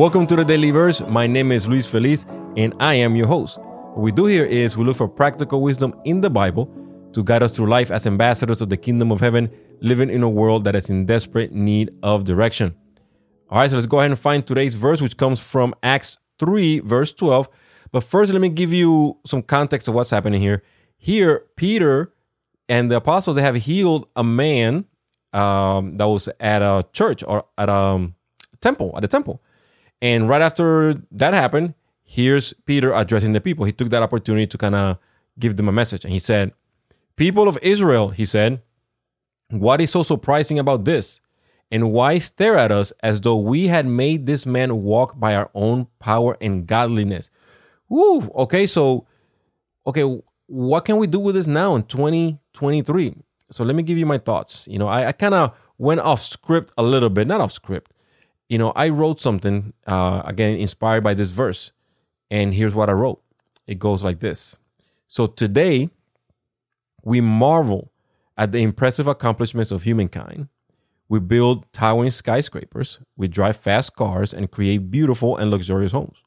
Welcome to the Daily Verse. My name is Luis Feliz, and I am your host. What we do here is we look for practical wisdom in the Bible to guide us through life as ambassadors of the kingdom of heaven, living in a world that is in desperate need of direction. All right, so let's go ahead and find today's verse, which comes from Acts 3, verse 12. But first, let me give you some context of what's happening here. Here, Peter and the apostles they have healed a man um, that was at a church or at a temple, at the temple. And right after that happened, here's Peter addressing the people. He took that opportunity to kind of give them a message. And he said, People of Israel, he said, what is so surprising about this? And why stare at us as though we had made this man walk by our own power and godliness? Woo, okay, so, okay, what can we do with this now in 2023? So let me give you my thoughts. You know, I, I kind of went off script a little bit, not off script. You know, I wrote something, uh, again, inspired by this verse. And here's what I wrote it goes like this. So today, we marvel at the impressive accomplishments of humankind. We build towering skyscrapers, we drive fast cars, and create beautiful and luxurious homes.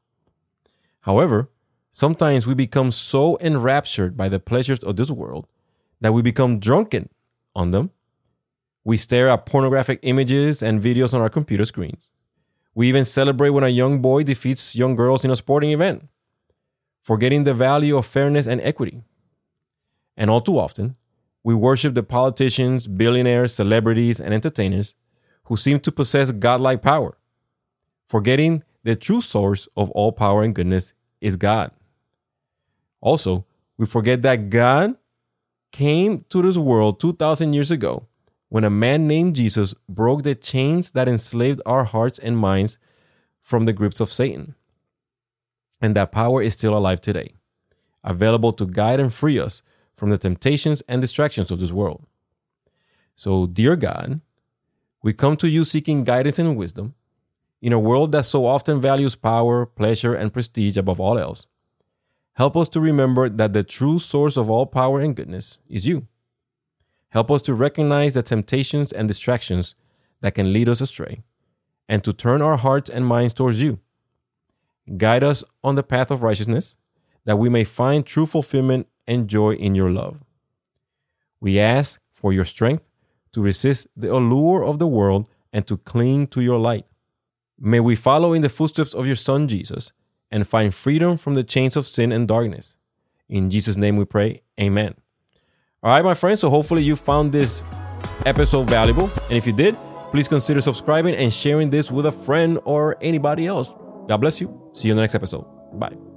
However, sometimes we become so enraptured by the pleasures of this world that we become drunken on them. We stare at pornographic images and videos on our computer screens. We even celebrate when a young boy defeats young girls in a sporting event, forgetting the value of fairness and equity. And all too often, we worship the politicians, billionaires, celebrities, and entertainers who seem to possess godlike power, forgetting the true source of all power and goodness is God. Also, we forget that God came to this world 2,000 years ago when a man named Jesus broke the chains that enslaved our hearts and minds from the grips of Satan. And that power is still alive today, available to guide and free us from the temptations and distractions of this world. So, dear God, we come to you seeking guidance and wisdom in a world that so often values power, pleasure, and prestige above all else. Help us to remember that the true source of all power and goodness is you. Help us to recognize the temptations and distractions that can lead us astray and to turn our hearts and minds towards you. Guide us on the path of righteousness that we may find true fulfillment and joy in your love. We ask for your strength to resist the allure of the world and to cling to your light. May we follow in the footsteps of your Son Jesus and find freedom from the chains of sin and darkness. In Jesus' name we pray, Amen. All right, my friends, so hopefully you found this episode valuable. And if you did, please consider subscribing and sharing this with a friend or anybody else. God bless you. See you in the next episode. Bye.